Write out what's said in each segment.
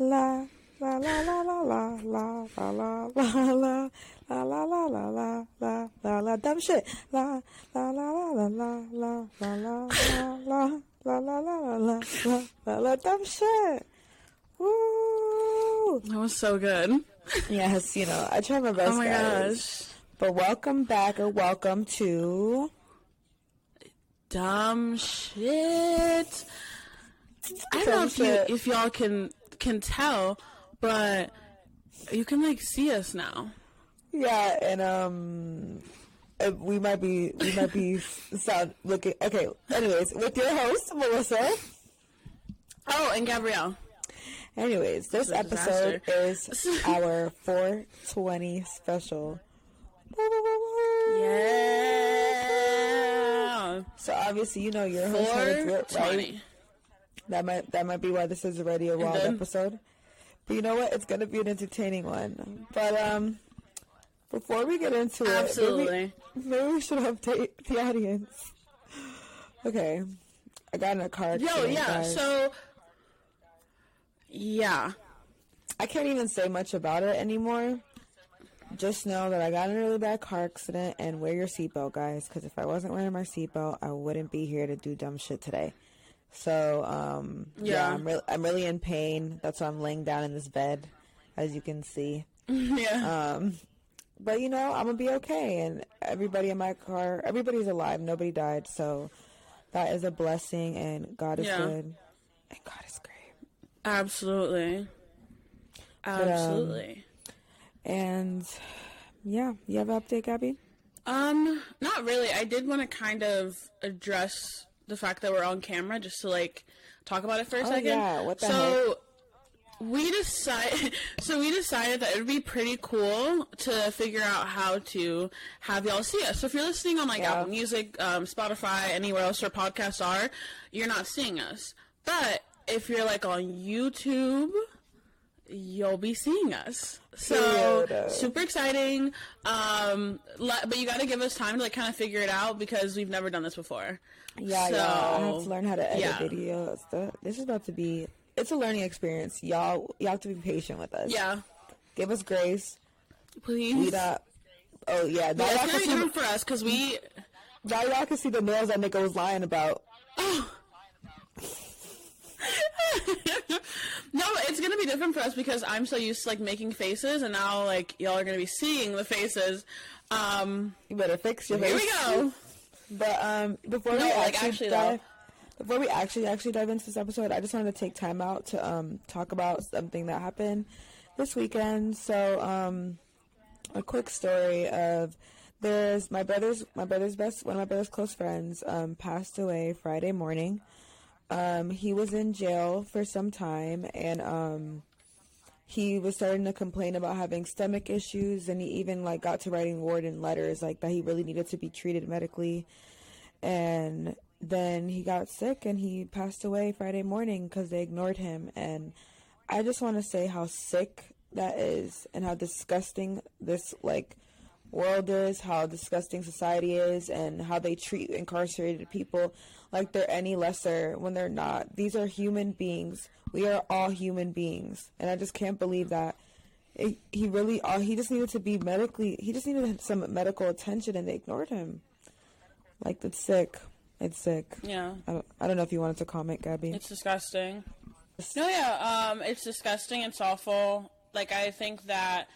la la la la la la la la la la la la la la la la la la la dumb shit la la la la la la la la la la la la la la la la la la dumb shit. Woo! That was so good. Yes, you know I try my best. Oh my guys. gosh. But welcome back or welcome to. Dumb shit. I don't know if, you, if y'all can can tell, but you can like see us now. Yeah, and um, uh, we might be we might be sound looking okay. Anyways, with your host Melissa. Oh, and Gabrielle. Anyways, this episode is our 420 special. Yeah. So obviously, you know your host had a drip, Four right? That might that might be why this is already a wild then- episode. But you know what? It's gonna be an entertaining one. But um, before we get into it, Absolutely. maybe, maybe we should update the audience. Okay, I got in a car. Yo, yeah. guys. So, yeah. I can't even say much about it anymore. Just know that I got in a really bad car accident and wear your seatbelt, guys. Because if I wasn't wearing my seatbelt, I wouldn't be here to do dumb shit today. So, um, yeah, Yeah. I'm, re- I'm really in pain. That's why I'm laying down in this bed, as you can see. yeah. Um, but you know, I'm gonna be okay. And everybody in my car, everybody's alive. Nobody died. So that is a blessing, and God is Yeah. good, and God is great. Absolutely. um, Absolutely. And yeah, you have an update, Gabby? Um, not really. I did want to kind of address the fact that we're on camera just to like talk about it for a Oh, second. yeah, what the so we decided so we decided that it would be pretty cool to figure out how to have y'all see us. So if you're listening on like Yeah. Apple Music, um, Spotify, anywhere else where podcasts are, you're not seeing us. But if you're like on YouTube, you'll be seeing us. So super exciting. Um, le- but you got to give us time to like kind of figure it out because we've never done this before. Yeah, so, y'all. I have to learn how to edit yeah. videos. This is about to be. It's a learning experience, y'all. Y'all have to be patient with us. Yeah, Give us grace. please. Not. Oh yeah, now Yeah, it's gonna be different for us because we. Now y'all can see the nails that nigga was lying about. No, it's gonna be different for us because I'm so used to like making faces, and now like y'all are gonna be seeing the faces. Um, You better fix your here face. we go. But um, before we No, like, actually, actually, dive, before we actually actually dive into this episode, I just wanted to take time out to um talk about something that happened this weekend. So um, a quick story of there's my brother's my brother's best one of my brother's close friends um passed away Friday morning. Um, he was in jail for some time and um he was starting to complain about having stomach issues and he even like got to writing warden letters like that he really needed to be treated medically. And then he got sick and he passed away friday morning because they ignored him. And i just want to say how sick that is and how disgusting this like world is how disgusting society is and how they treat incarcerated people like they're any lesser when they're not. These are human beings. We are all human beings. And i just can't believe that. It, he really all he just needed to be medically he just needed some medical attention and they ignored him. Like it's sick. It's sick. Yeah, i don't, I don't know if you wanted to comment gabby. It's disgusting. No, yeah, um, it's disgusting. It's awful. Like I think that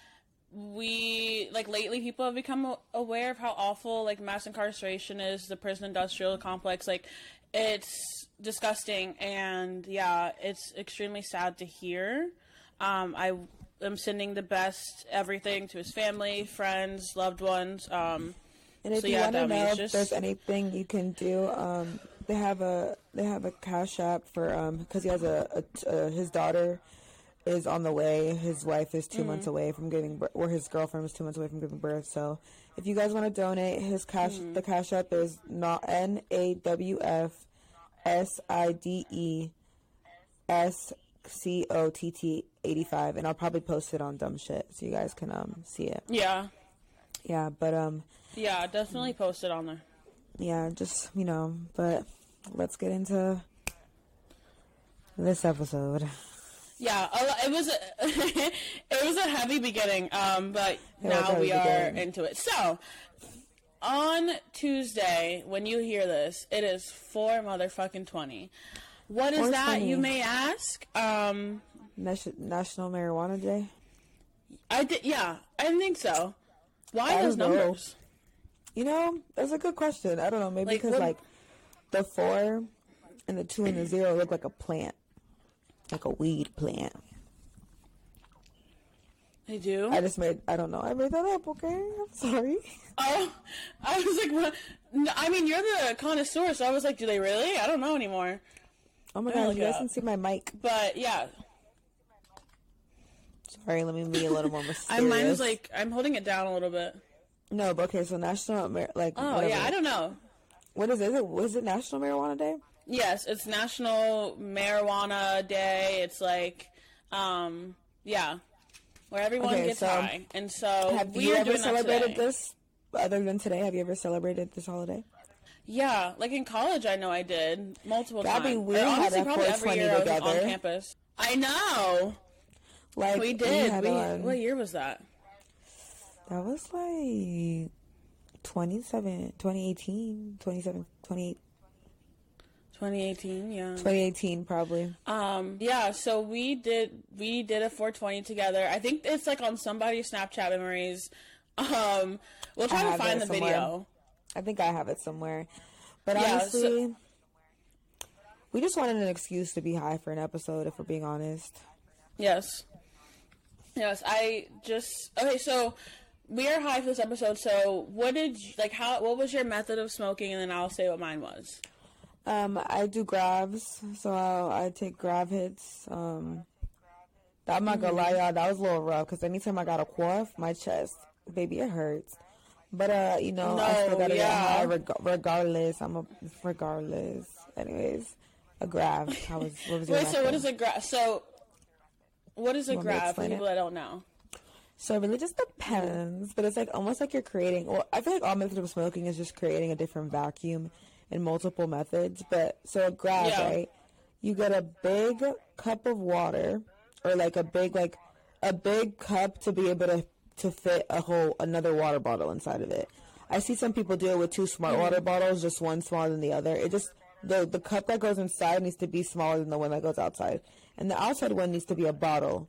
we like lately people have become aware of how awful like mass incarceration is the prison industrial complex. Like it's disgusting and yeah it's extremely sad to hear. Um i am sending the best everything to his family friends loved ones um And if So, you yeah, want to know it's if there's anything you can do, um, they have a they have a cash app for um because he has a, a, a his daughter is on the way. His wife is 2 Mm-hmm. months away from giving birth, or his girlfriend is two months away from giving birth. So if you guys want to donate, his cash Mm-hmm. the cash app is not N A W F S I D E S C O T T eighty five, and I'll probably post it on dumb shit so you guys can um see it. yeah Yeah, but um. yeah definitely post it on there yeah, just you know, but let's get into this episode. Yeah, it was a, it was a heavy beginning, um, but Yeah, now we are beginning. into it. So, on Tuesday, when you hear this, it is four motherfucking twenty. What is that, you may ask? Um, Nas- National Marijuana Day. I did, yeah, I think so. Why I those don't know. numbers? You know, that's a good question. I don't know. Maybe because like the four and the two and the zero look like a plant, like a weed plant. They do. I just made. I don't know. I made that up. Okay, I'm sorry. oh, I was like, what? No, I mean, you're the connoisseur, so I was like, do they really? I don't know anymore. Oh my god, you guys can see my mic. But yeah, Sorry, let me be a little more I mysterious. mine was like, I'm holding it down a little bit. no, but okay. So National Mar- like Oh whatever. yeah, I don't know. What is it? Is it was it National Marijuana Day? Yes, it's National Marijuana Day. It's like, um, yeah, where everyone Okay, gets so, high, and so Have we you are ever doing celebrated this other than today? Have you ever celebrated this holiday? Yeah, like in college, I know I did multiple Gabby, times. we Or had honestly, a probably every 420 year I was on campus. I know Like we did. We, one- what year was that? That was like 27, 2018, 27, 28, 2018. Yeah. 2018 probably. Um. Yeah. So we did. We did a 420 together. I think it's like on somebody's Snapchat memories. Um. We'll try to find the somewhere. video. I think I have it somewhere. But Yeah, honestly, so- we just wanted an excuse to be high for an episode, if we're being honest. Yes. Yes, I just okay. So we are high for this episode. So what did you, like? How? What was your method of smoking? And then I'll say what mine was. Um, I do grabs, so I'll, I take grab hits. Um, I'm not gonna lie, y'all, that was a little rough because anytime I got a quaff, my chest, baby, it hurts. But uh, you know, I still gotta get high reg- regardless. I'm a regardless. Anyways, a grab. How was what was your Wait. So what is a grab? So what is a grab for people it? that don't know? So it really just depends, but it's like almost like you're creating. Well, I feel like all methods of smoking is just creating a different vacuum in multiple methods. But so a grab, Yeah. right? You get a big cup of water, or like a big like a big cup to be able to to fit a whole another water bottle inside of it. I see some people do it with two smart water bottles, just one smaller than the other. It just the the cup that goes inside needs to be smaller than the one that goes outside, and the outside one needs to be a bottle.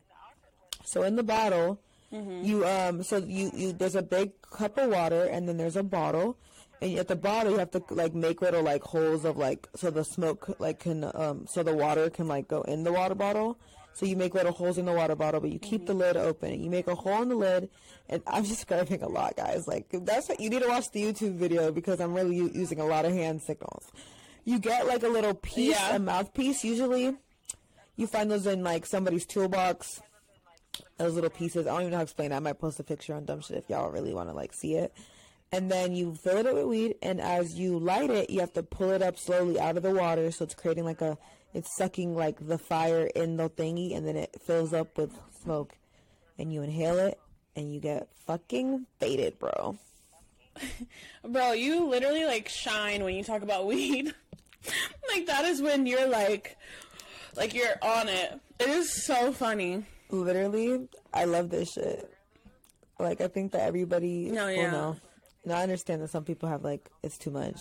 So in the bottle, you um so you you there's a big cup of water and then there's a bottle, and at the bottom you have to like make little like holes of like so the smoke like can um so the water can like go in the water bottle. So you make little holes in the water bottle, but you keep the lid open. You make a hole in the lid, and I'm just describing a lot, guys. Like that's what you need to watch the YouTube video because I'm really u- using a lot of hand signals. You get like a little piece, Yeah. a mouthpiece. Usually, you find those in like somebody's toolbox those little pieces. I don't even know how to explain it. I might post a picture on dumb shit if y'all really want to like see it. And then you fill it up with weed, and as you light it, you have to pull it up slowly out of the water, so it's creating like a, it's sucking like the fire in the thingy, and then it fills up with smoke, and you inhale it, and you get fucking faded, bro. Bro, you literally like shine when you talk about weed. like that is when you're like, like you're on it. It is so funny. Literally, I love this shit. Like, I think that everybody No, will know. Now I understand that some people have like it's too much.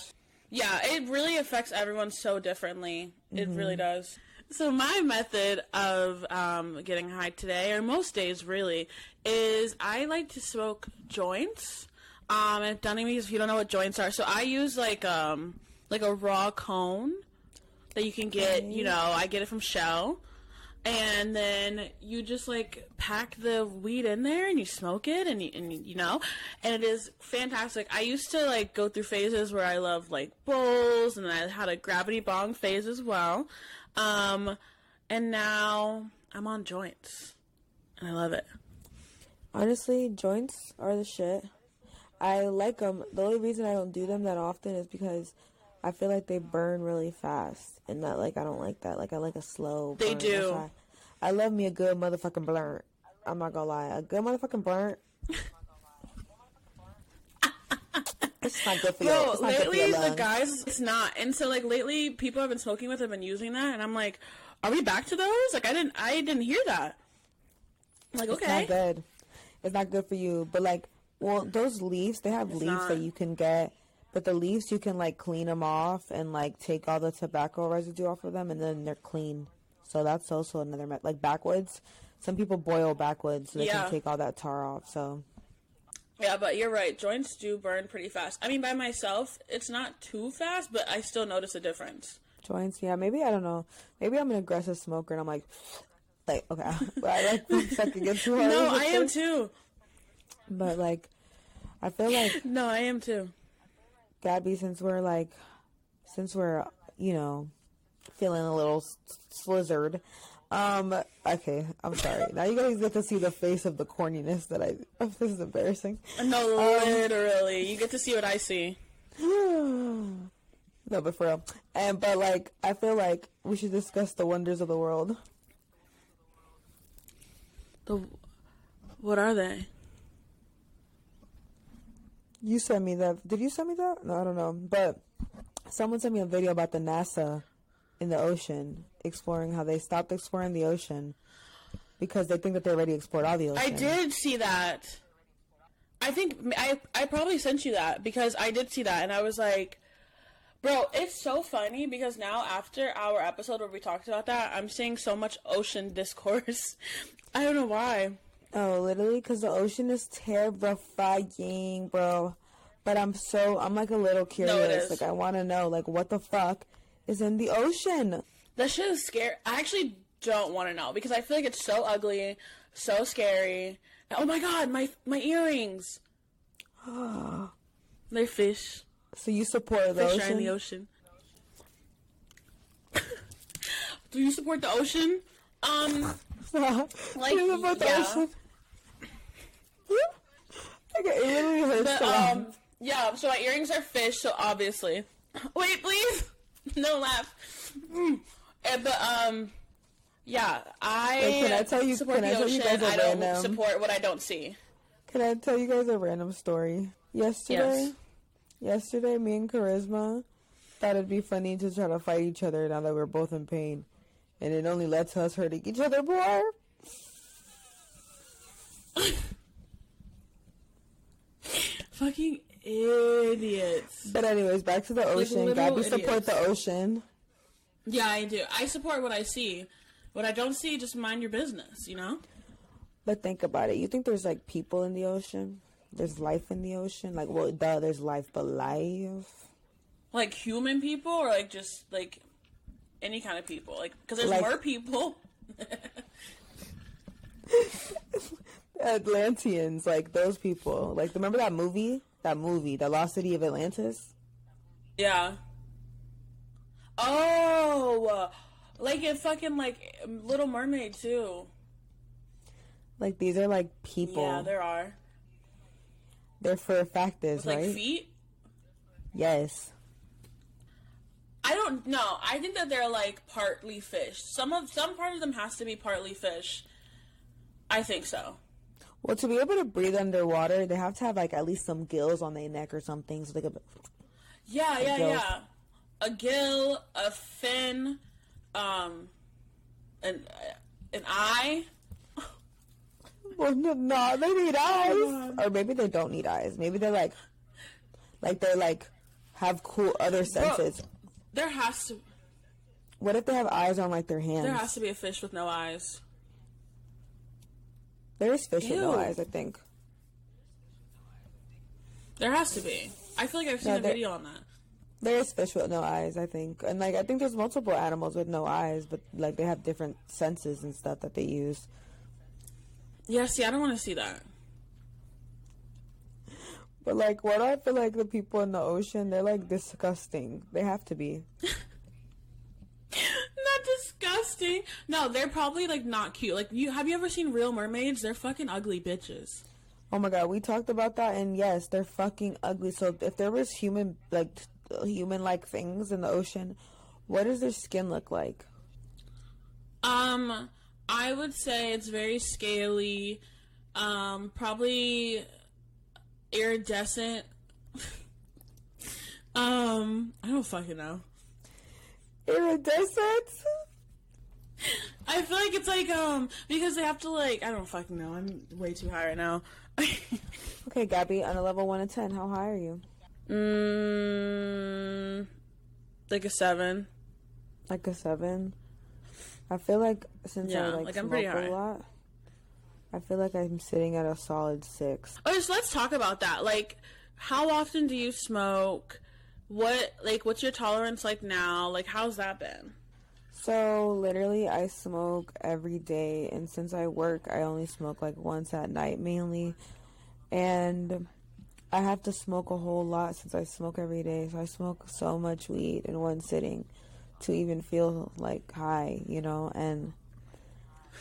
Yeah, it really affects everyone so differently. It Mm-hmm. really does. So my method of um, getting high today, or most days really, is I like to smoke joints. Um, and Dunning if you don't know what joints are. So I use like um like a raw cone that you can get. You know, I get it from Shell. And then you just like pack the weed in there and you smoke it and you, and you- know, and it is fantastic. I used to like go through phases where I loved like bowls and I had a gravity bong phase as well. Um, and now I'm on joints and I love it. Honestly, joints are the shit. I like them. The only reason I don't do them that often is because I feel like they burn really fast, and that like I don't like that. Like I like a slow. They do. Why I love me a good motherfucking blunt. I'm not gonna lie, a good motherfucking blunt. it's not good for your. Bro, It's not good for lately your the guys, it's not. And so like lately, people I've been smoking with have been using that, and I'm like, Are we back to those? Like I didn't I didn't hear that. I'm like okay. It's not good. It's not good for you. But like, well, those leaves they have It's leaves not. that you can get, but the leaves you can like clean them off and like take all the tobacco residue off of them, and then they're clean. So that's also another met like backwoods. Some people boil backwoods so they Yeah. can take all that tar off. So Yeah, but you're right. Joints do burn pretty fast. I mean, by myself, it's not too fast, but I still notice a difference. joints, yeah, maybe I don't know. Maybe I'm an aggressive smoker, and I'm like, like okay, but I like one second get too. No, I am too. But like, I feel like No, I am too. Gabby, since we're like, since we're you know, feeling a little slizzard. Um. Okay, I'm sorry. Now you guys get to see the face of the corniness that I. Oh, This is embarrassing. No, Um, literally. You get to see what I see. no, but for real. And but like, I feel like we should discuss the wonders of the world. The what are they? You sent me that. Did you send me that? No, I don't know. But someone sent me a video about the NASA in the ocean exploring how they stopped exploring the ocean because they think that they already explored all the ocean. I did see that. I think I I probably sent you that because I did see that and I was like, bro, it's so funny because now after our episode where we talked about that, I'm seeing so much ocean discourse. I don't know why. Oh, literally, because the ocean is terrifying, bro. But I'm so I'm like a little curious. is. Like I want to know, like what the fuck is in the ocean? That shit is scary. I actually don't want to know because I feel like it's so ugly, so scary. Oh my god, my my earrings. They're fish. So you support the Fish are ocean? in the ocean. Do you support the ocean? Um, Like, you support the yeah. Ocean? okay, it literally hurts but, um, yeah. So my earrings are fish. So obviously, wait, please, no laugh. Mm. Eh, but um, yeah, I. Wait, can I tell you- Support can I tell you guys a I don't random- support what I don't see. Can I tell you guys a random story? Yesterday, Yes. yesterday, me and Charisma thought it'd be funny to try to fight each other now that we're both in pain, and it only lets us hurting each other more. Fucking idiots. But anyways, back to the ocean. little Gabby support idiots. the ocean. Yeah, I do. I support what I see. What I don't see, just mind your business. You know. But think about it. You think there's like people in the ocean? There's life in the ocean? Like, well, duh, there's life, but life. like human people or like just like any kind of people like because there's Like- more people Atlanteans, like those people. Like, remember that movie? That movie, The Lost City of Atlantis? yeah oh like it fucking like little mermaid too Like, these are like people. yeah there are They're for factors, With, like right? feet Yes. i don't know i think that they're like partly fish some of some part of them has to be partly fish i think so Well, to be able to breathe underwater, they have to have like at least some gills on their neck or something, so they could. yeah yeah gill. yeah a gill a fin um an an eye Well, no, no, they need eyes, or maybe they don't need eyes. Maybe they're like, like they're like have cool other senses. There has to What if they have eyes on like their hands? there has to be a fish with no eyes. There is fish with no Ew. eyes, I think. There has to be. I feel like I've seen Yeah, a video on that. There is fish with no eyes, I think, and like I think there's multiple animals with no eyes, but like they have different senses and stuff that they use. Yeah, see, I don't want to see that. But like, what I feel like the people in the ocean, they're like disgusting. They have to be. Disgusting. No, they're probably like not cute. Like you have you ever seen real mermaids? They're fucking ugly bitches. Oh my god, we talked about that, and yes, they're fucking ugly. So if there was human like human like things in the ocean, what does their skin look like? Um, I would say it's very scaly. Um, probably iridescent. um, I don't fucking know. Iridescent. I feel like it's like um because they have to like I don't fucking know. I'm way too high right now. okay, Gabby, on a level one to ten, how high are you? Mm, like a seven. Like a seven. I feel like since Yeah, I like, like, I'm smoke pretty a lot, I feel like I'm sitting at a solid six. Oh, so let's talk about that. Like, how often do you smoke? What like what's your tolerance like now? Like, how's that been? So literally, I smoke every day, and since I work, I only smoke like once at night mainly, and I have to smoke a whole lot since I smoke every day. So I smoke so much weed in one sitting to even feel like high, you know, and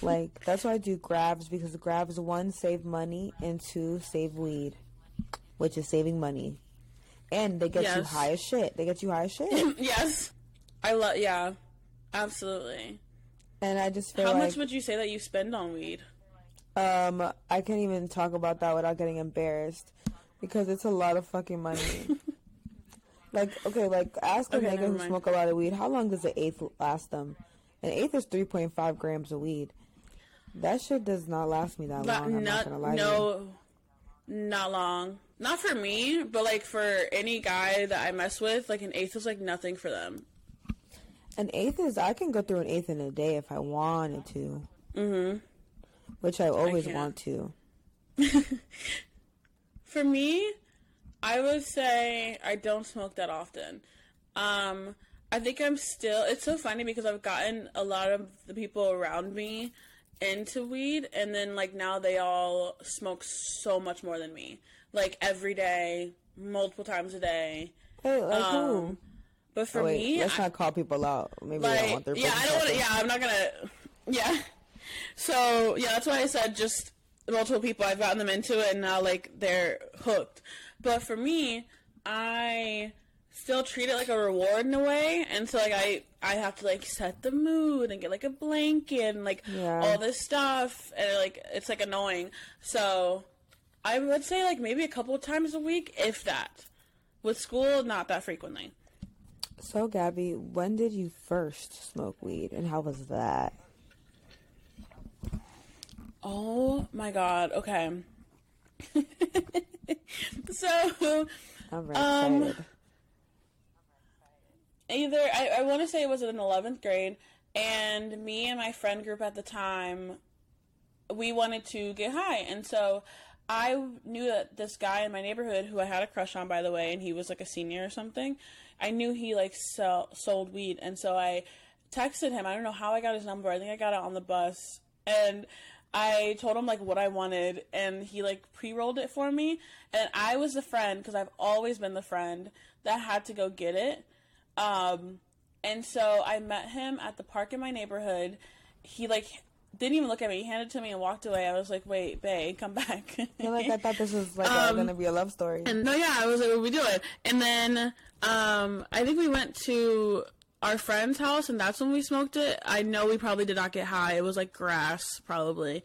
like that's why I do grabs because grabs one save money and two save weed, which is saving money, and they get you high as shit. They get you high as shit, yes, I love. Yeah, absolutely. and I just feel How like much would you say that you spend on weed? Um, I can't even talk about that without getting embarrassed because it's a lot of fucking money. like, okay, like ask a Okay, nigga who smoke a lot of weed, how long does an eighth last them? An eighth is three point five grams of weed. That shit does not last me that long. I'm not not gonna lie no, not long. Not for me, but like for any guy that I mess with, like an eighth is like nothing for them. An eighth is I can go through an eighth in a day if I wanted to. Mm-hmm. Which I always can't. want to. For me, I would say I don't smoke that often. Um, I think I'm still. It's so funny because I've gotten a lot of the people around me into weed, and then like now they all smoke so much more than me, like every day, multiple times a day. Hey, like who? But for Oh, wait, me, let's I- not call people out. Maybe they don't want their yeah, I don't want to. Yeah, I'm not gonna. Yeah. So yeah, that's why I said just multiple people. I've gotten them into it, and now like they're hooked. But for me, I still treat it like a reward in a way, and so like I I have to like set the mood and get like a blanket and like Yeah. all this stuff, and like it's like annoying. So I would say like maybe a couple of times a week, if that. With school, not that frequently. So, Gabby, when did you first smoke weed, and how was that? Oh my god. Okay. so I'm very Um, excited. either I, I want to say it was in 11th grade, and me and my friend group at the time, we wanted to get high, and so I knew that this guy in my neighborhood who I had a crush on, by the way, and he was like a senior or something. I knew he like sell, sold weed, and so I texted him. I don't know how I got his number. I think I got it on the bus, and I told him like what I wanted, and he like pre-rolled it for me. And I was the friend because I've always been the friend that had to go get it. Um, and so I met him at the park in my neighborhood. He like didn't even look at me. He handed it to me and walked away. I was like, "Wait, babe, come back." I feel like I thought this was like Um, gonna be a love story. And no, yeah, I was like, what are we doing? And then um, I think we went to our friend's house, and that's when we smoked it. I know we probably did not get high. It was like grass, probably.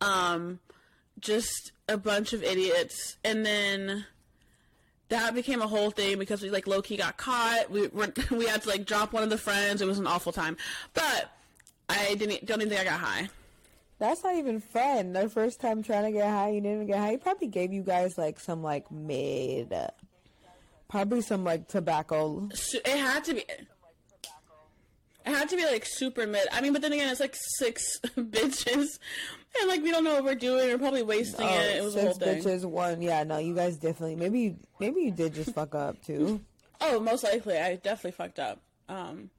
Um, just a bunch of idiots. And then that became a whole thing because we like low key got caught. We were, we had to like drop one of the friends. It was an awful time. But I didn't don't even think I got high. That's not even fun. Their first time trying to get high, you didn't even get high. He probably gave you guys like some like mid, probably some like tobacco. It had to be. It had to be like super mid. I mean, but then again, it's like six bitches, and like we don't know what we're doing. We're probably wasting Oh, it. It was a whole six bitches, one. Yeah, no, you guys definitely. Maybe you, maybe you did just fuck up too. Oh, most likely, I definitely fucked up. Um,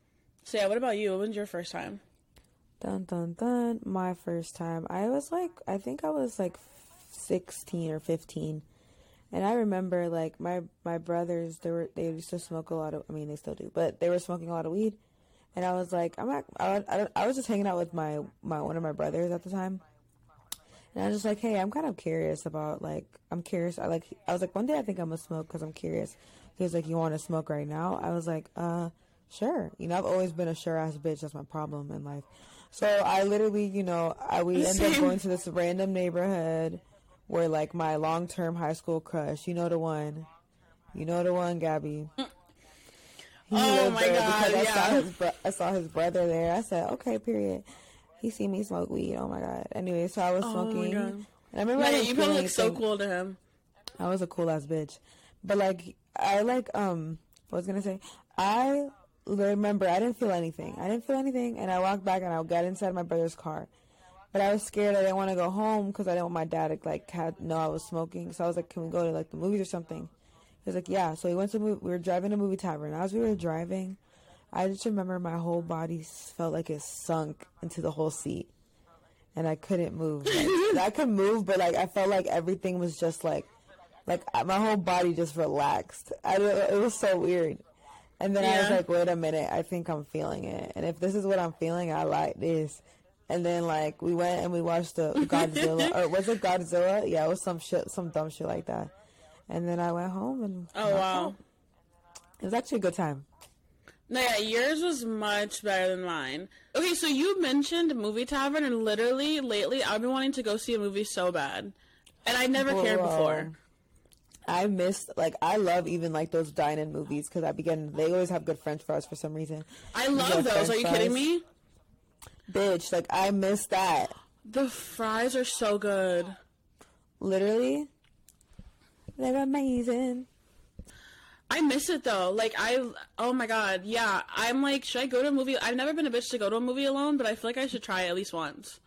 so yeah, what about you? When was your first time? Dun dun dun. My first time, I was like, I think I was like sixteen or fifteen, and I remember like my my brothers. They were they used to smoke a lot of. I mean, they still do, but they were smoking a lot of weed, and I was like, I'm not. I, I, I was just hanging out with my my one of my brothers at the time. And I was just like, hey, I'm kind of curious about like, I'm curious. I like, I was like, one day I think I'm gonna smoke because I'm curious. He was like, you want to smoke right now? I was like, uh, sure. You know, I've always been a sure ass bitch. That's my problem in life. So I literally, you know, I we ended up going to this random neighborhood where like my long term high school crush, you know the one, you know the one, Gabby. He oh my god! I yeah. saw his bro- I saw his brother there. I said, okay, period. He see me smoke weed. Oh my god. Anyway, so I was Oh smoking. And I remember I Man, didn't you probably look so cool to him. I was a cool ass bitch. But like I like um what was I gonna say? I remember I didn't feel anything. I didn't feel anything and I walked back and I got inside my brother's car. But I was scared I didn't want to go home because I didn't want my dad to like had know I was smoking. So I was like, Can we go to like the movies or something? He was like, Yeah. So we went to we were driving to movie tavern. As we were driving, I just remember my whole body felt like it sunk into the whole seat. And I couldn't move. Like, I could move, but like I felt like everything was just like like my whole body just relaxed. I it was so weird. And then I was like, wait a minute, I think I'm feeling it. And if this is what I'm feeling, I like this. And then like we went and we watched the Godzilla or was it Godzilla? Yeah, it was some shit, some dumb shit like that. And then I went home and Oh wow. it was actually a good time. No, yeah, yours was much better than mine. Okay, so you mentioned movie tavern, and literally lately I've been wanting to go see a movie so bad, and I never cared before. I missed like I love even like those dine-in movies because I begin they always have good French fries for some reason. I love those. French Are you kidding me? Bitch, like I missed that. The fries are so good. Literally, they're amazing. I miss it though. Like I, oh my god, yeah. I'm like, should I go to a movie? I've never been a bitch to go to a movie alone, but I feel like I should try at least once.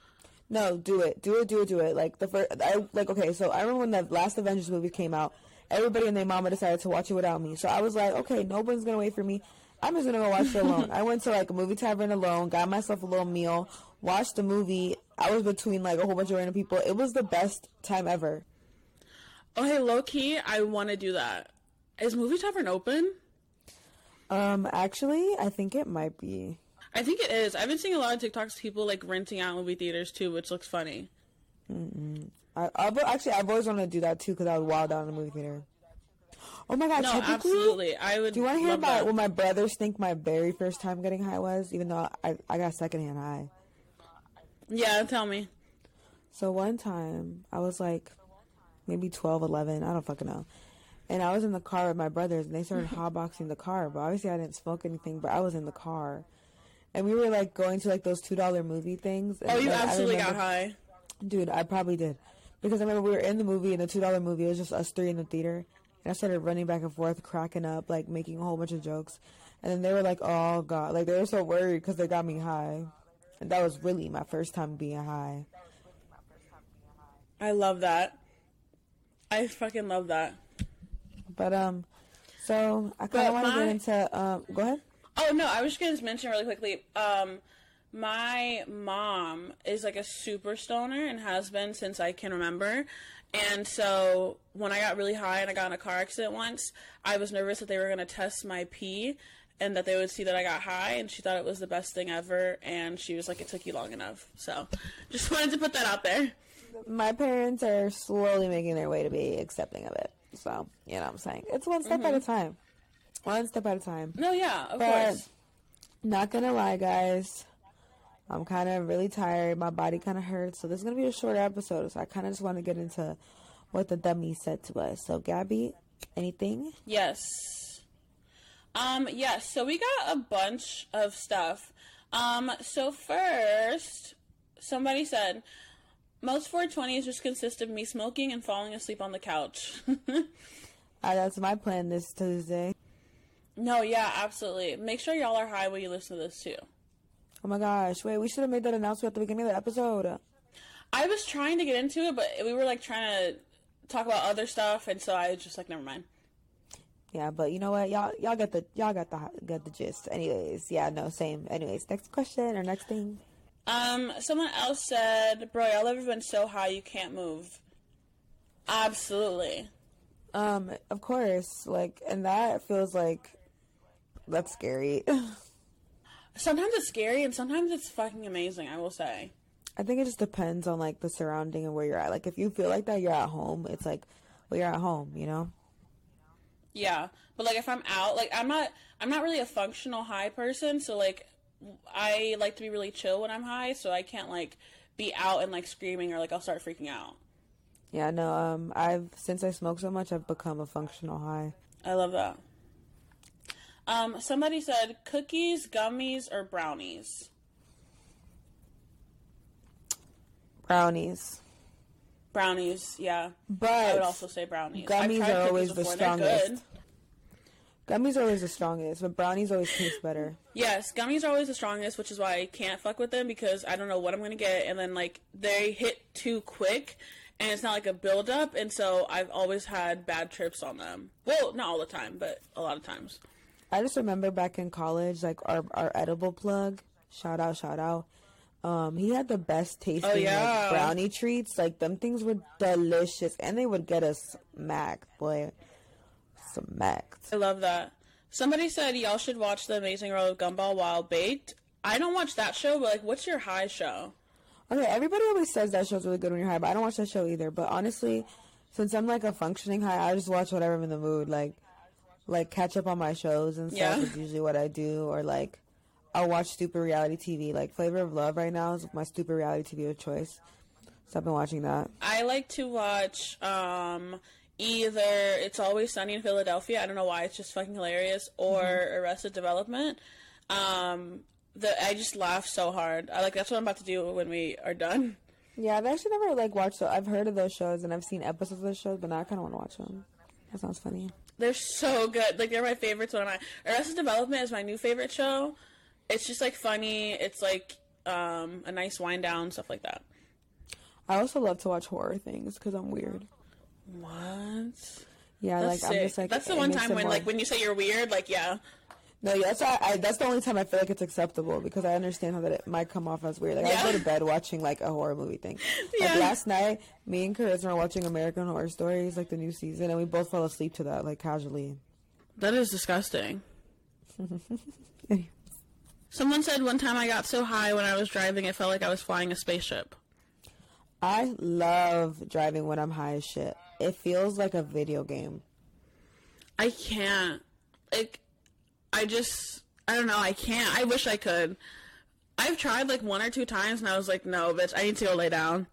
No, do it, do it, do it, do it. Like the first, I like okay. So I remember when the last Avengers movie came out, everybody and their mama decided to watch it without me. So I was like, okay, nobody's gonna wait for me. I'm just gonna go watch it alone. I went to like a movie tavern alone, got myself a little meal, watched the movie. I was between like a whole bunch of random people. It was the best time ever. Oh hey, low key, I want to do that. Is movie tavern open? Um, actually, I think it might be. I think it is. I've been seeing a lot of TikToks people like renting out movie theaters too, which looks funny. I, I've, actually, I've always wanted to do that too because I was wild out in the movie theater. Oh my god! No, absolutely. I would. Do you want to hear about that. what my brothers think my very first time getting high was? Even though I I got secondhand high. Yeah, tell me. So one time I was like maybe 12, 11, I don't fucking know. And I was in the car with my brothers and they started hotboxing the car. But obviously I didn't smoke anything, but I was in the car. And we were like going to like those $2 movie things. And, Oh, you like, absolutely got high. Dude, I probably did. Because I remember we were in the movie, in the $2 movie, it was just us three in the theater. And I started running back and forth, cracking up, like making a whole bunch of jokes. And then they were like, oh God. Like they were so worried because they got me high. And that was really my first time being high. I love that. I fucking love that. But um, so I kind of want to my- get into um. Go ahead. Oh no, I was just gonna mention really quickly. Um, my mom is like a super stoner and has been since I can remember. And so when I got really high and I got in a car accident once, I was nervous that they were gonna test my pee and that they would see that I got high. And she thought it was the best thing ever. And she was like, "It took you long enough." So just wanted to put that out there. My parents are slowly making their way to be accepting of it. So you know what I'm saying it's one step at a mm-hmm. time. One step at a time. No, yeah, of But- course. Not gonna lie, guys. I'm kind of really tired. My body kind of hurts. So this is gonna be a shorter episode. So I kind of just want to get into what the dummy said to us. So Gabby, anything? Yes. Um, yes, so we got a bunch of stuff. Um, so first, somebody said, most 420s just consist of me smoking and falling asleep on the couch. Uh, that's my plan this Tuesday. no, yeah, absolutely. Make sure y'all are high when you listen to this too. Oh my gosh! Wait, we should have made that announcement at the beginning of the episode. I was trying to get into it, but we were like trying to talk about other stuff, and so I was just like, never mind. Yeah, but you know what? Y'all y'all got the y'all got the got the gist. Anyways, yeah, no, same. Anyways, next question or next thing. Um, someone else said, bro, y'all ever been so high you can't move? Absolutely. Um, of course, like, and that feels like that's scary. Sometimes it's scary and sometimes it's fucking amazing, I will say. I think it just depends on like the surrounding and where you're at. Like, if you feel like that, you're at home. It's like, well, you're at home, you know. Yeah. But like if I'm out, like I'm not I'm not really a functional high person, so like I like to be really chill when I'm high, so I can't like be out and like screaming or like I'll start freaking out. Yeah, no. Um, I've since I smoke so much, I've become a functional high. I love that. Um, somebody said cookies, gummies, or brownies. Brownies. Brownies, yeah. But I would also say brownies. Gummies are always the strongest. Gummies are always the strongest, but brownies always taste better. Yes, gummies are always the strongest, which is why I can't fuck with them because I don't know what I'm gonna get, and then like they hit too quick, and it's not like a build up, and so I've always had bad trips on them. Well, not all the time, but a lot of times. I just remember back in college, like our our edible plug, shout out, shout out. Um, he had the best tasting Oh, yeah. like, brownie treats. Like them things were delicious, and they would get us smacked, boy, smacked. I love that. Somebody said y'all should watch The Amazing World of Gumball while Baked. I don't watch that show, but like, what's your high show? Okay, everybody always says that show's really good when you're high, but I don't watch that show either. But honestly, since I'm like a functioning high, I just watch whatever I'm in the mood. Like, like catch up on my shows and stuff Yeah. is usually what I do. Or like, I'll watch stupid reality TV. Like Flavor of Love right now is my stupid reality TV of choice. So I've been watching that. I like to watch um, either It's Always Sunny in Philadelphia. I don't know why it's just fucking hilarious, or Arrested Development. Um, the I just laugh so hard. I like that's what I'm about to do when we are done. Yeah, I've actually never like watched. So I've heard of those shows and I've seen episodes of those shows, but now I kind of want to watch them. That sounds funny. They're so good. Like they're my favorites. One of my Arrested Development is my new favorite show. It's just like funny. It's like um, a nice wind down stuff like that. I also love to watch horror things because I'm weird. What? Yeah, That's like I'm just like that's the one time when more- like when you say you're weird, like yeah. No, yeah, that's why I, that's the only time I feel like it's acceptable because I understand how that it might come off as weird. Like I go to bed watching like a horror movie thing. Yeah. Like last night, me and Chris were watching American Horror Stories, like the new season, and we both fell asleep to that, like casually. That is disgusting. Someone said one time I got so high when I was driving it felt like I was flying a spaceship. I love driving when I'm high as shit. It feels like a video game. I can't. Like, I just, I don't know. I can't. I wish I could. I've tried like one or two times and I was like, no, bitch, I need to go lay down.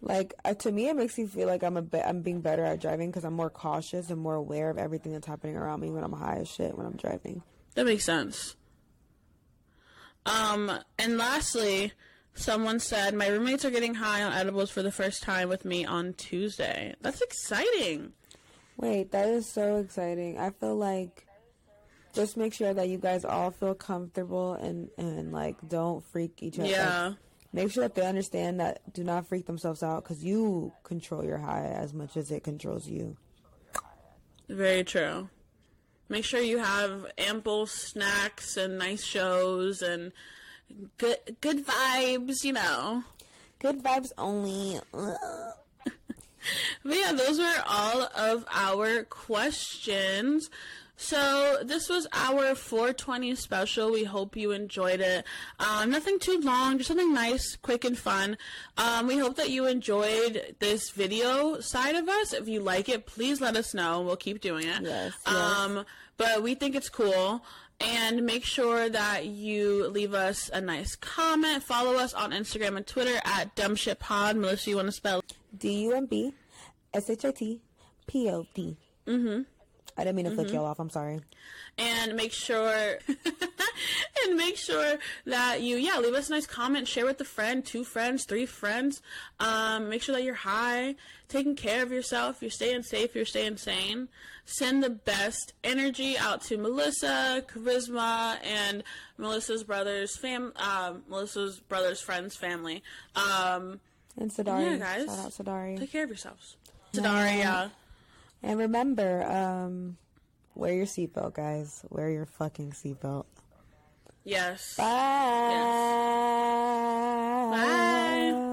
Like uh, to me, it makes me feel like I'm a bit, I'm being better at driving because I'm more cautious and more aware of everything that's happening around me when I'm high as shit when I'm driving. That makes sense. Um, and lastly, someone said my roommates are getting high on edibles for the first time with me on Tuesday. That's exciting. Wait, that is so exciting. I feel like just make sure that you guys all feel comfortable and and like don't freak each other. Yeah. like, make sure that they understand that do not freak themselves out because you control your high as much as it controls you. Very true. Make sure you have ample snacks and nice shows and good good vibes, you know. Good vibes only. But yeah, those were all of our questions. So this was our 420 special. We hope you enjoyed it. Um, nothing too long, just something nice, quick, and fun. Um, we hope that you enjoyed this video side of us. If you like it, please let us know. We'll keep doing it. Yes, yes. Um, but we think it's cool. And make sure that you leave us a nice comment. Follow us on Instagram and Twitter at dumbshitpod. Melissa, you want to spell? D U M B S H I T P O D. Mm-hmm. I didn't mean to flick y'all off. I'm sorry. and make sure and make sure that you yeah leave us a nice comment share with a friend two friends three friends um, make sure that you're high taking care of yourself you're staying safe you're staying sane send the best energy out to melissa charisma and melissa's brothers fam um, melissa's brothers friends family um, And Sadari. Yeah, guys. Shout out Sadari. take care of yourselves Sadari, yeah. And remember, um, wear your seatbelt, guys. Wear your fucking seatbelt. Yes. Bye. Yes. Bye.